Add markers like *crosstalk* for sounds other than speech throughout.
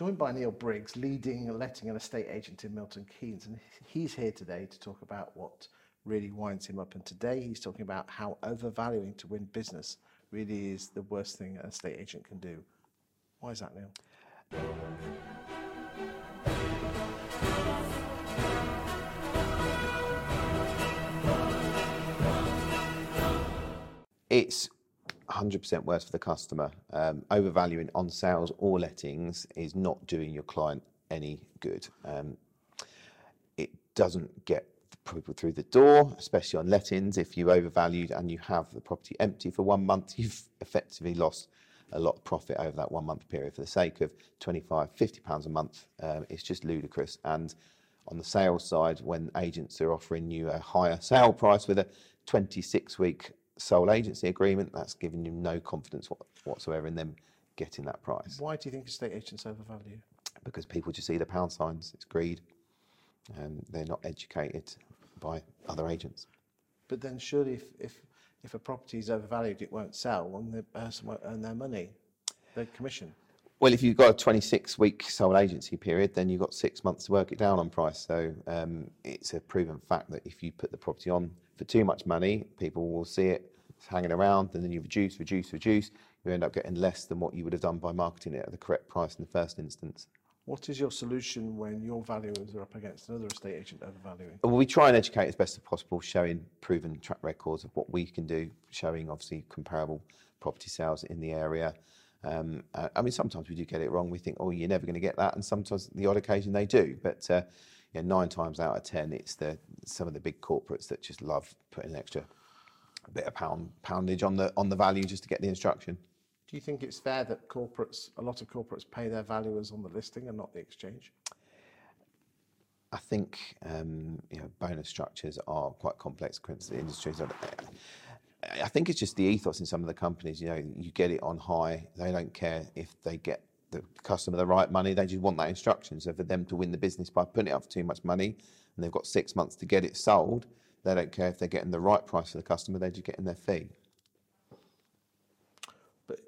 joined by Neil Briggs, leading letting and estate agent in Milton Keynes, and he's here today to talk about what really winds him up. And today he's talking about how overvaluing to win business really is the worst thing an estate agent can do. Why is that, Neil? It's 100% worse for the customer. Um, overvaluing on sales or lettings is not doing your client any good. Um, it doesn't get people through the door, especially on lettings. If you overvalued and you have the property empty for one month, *laughs* you've effectively lost a lot of profit over that one month period for the sake of 25, 50 pounds a month. Um, it's just ludicrous. And on the sales side, when agents are offering you a higher sale price with a 26 week sole agency agreement, that's giving you no confidence whatsoever in them getting that price. Why do you think estate agents overvalue? Because people just see the pound signs. It's greed. and they're not educated by other agents. But then surely if, if, if a property is overvalued, it won't sell and the person won't earn their money, their commission. Well, if you've got a 26 week sole agency period, then you've got six months to work it down on price. So um, it's a proven fact that if you put the property on for too much money, people will see it hanging around, and then you reduce, reduce, reduce. You end up getting less than what you would have done by marketing it at the correct price in the first instance. What is your solution when your valuers are up against another estate agent overvaluing? Well, we try and educate as best as possible, showing proven track records of what we can do, showing obviously comparable property sales in the area. Um, uh, I mean, sometimes we do get it wrong. We think, oh, you're never going to get that, and sometimes the odd occasion they do. But uh, yeah, nine times out of ten, it's the some of the big corporates that just love putting an extra bit of pound poundage on the on the value just to get the instruction. Do you think it's fair that corporates, a lot of corporates, pay their valuers on the listing and not the exchange? I think um, you know bonus structures are quite complex across the industries. I think it's just the ethos in some of the companies. You know, you get it on high. They don't care if they get the customer the right money. They just want that instruction. So for them to win the business by putting it up for too much money, and they've got six months to get it sold, they don't care if they're getting the right price for the customer. They're just getting their fee. But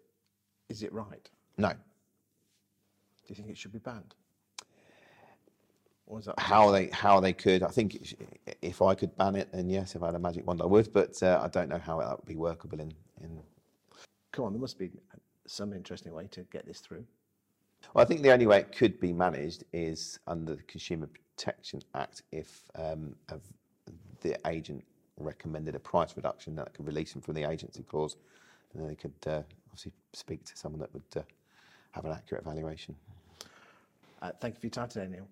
is it right? No. Do you think it should be banned? Is that how they how they could? I think if I could ban it, then yes. If I had a magic wand, I would. But uh, I don't know how that would be workable in in. Come on, there must be some interesting way to get this through. Well, I think the only way it could be managed is under the Consumer Protection Act if um, the agent recommended a price reduction that could release them from the agency clause, and then they could uh, obviously speak to someone that would uh, have an accurate valuation. Uh, thank you for your time today, Neil.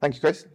Thank you, Chris.